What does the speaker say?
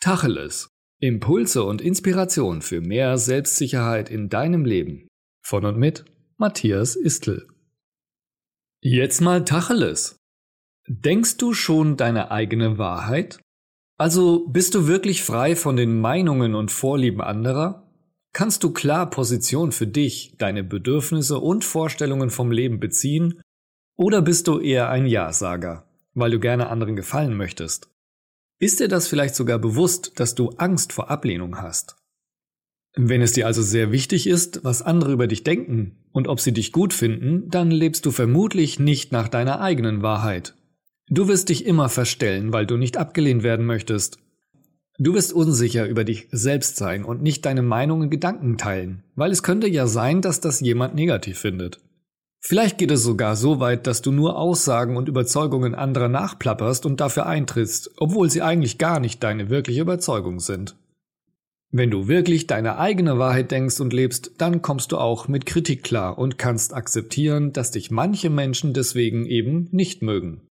Tacheles. Impulse und Inspiration für mehr Selbstsicherheit in deinem Leben. Von und mit Matthias Istl. Jetzt mal Tacheles. Denkst du schon deine eigene Wahrheit? Also bist du wirklich frei von den Meinungen und Vorlieben anderer? Kannst du klar Position für dich, deine Bedürfnisse und Vorstellungen vom Leben beziehen? Oder bist du eher ein Ja-Sager, weil du gerne anderen gefallen möchtest? Ist dir das vielleicht sogar bewusst, dass du Angst vor Ablehnung hast? Wenn es dir also sehr wichtig ist, was andere über dich denken und ob sie dich gut finden, dann lebst du vermutlich nicht nach deiner eigenen Wahrheit. Du wirst dich immer verstellen, weil du nicht abgelehnt werden möchtest. Du wirst unsicher über dich selbst sein und nicht deine Meinung und Gedanken teilen, weil es könnte ja sein, dass das jemand negativ findet. Vielleicht geht es sogar so weit, dass du nur Aussagen und Überzeugungen anderer nachplapperst und dafür eintrittst, obwohl sie eigentlich gar nicht deine wirkliche Überzeugung sind. Wenn du wirklich deine eigene Wahrheit denkst und lebst, dann kommst du auch mit Kritik klar und kannst akzeptieren, dass dich manche Menschen deswegen eben nicht mögen.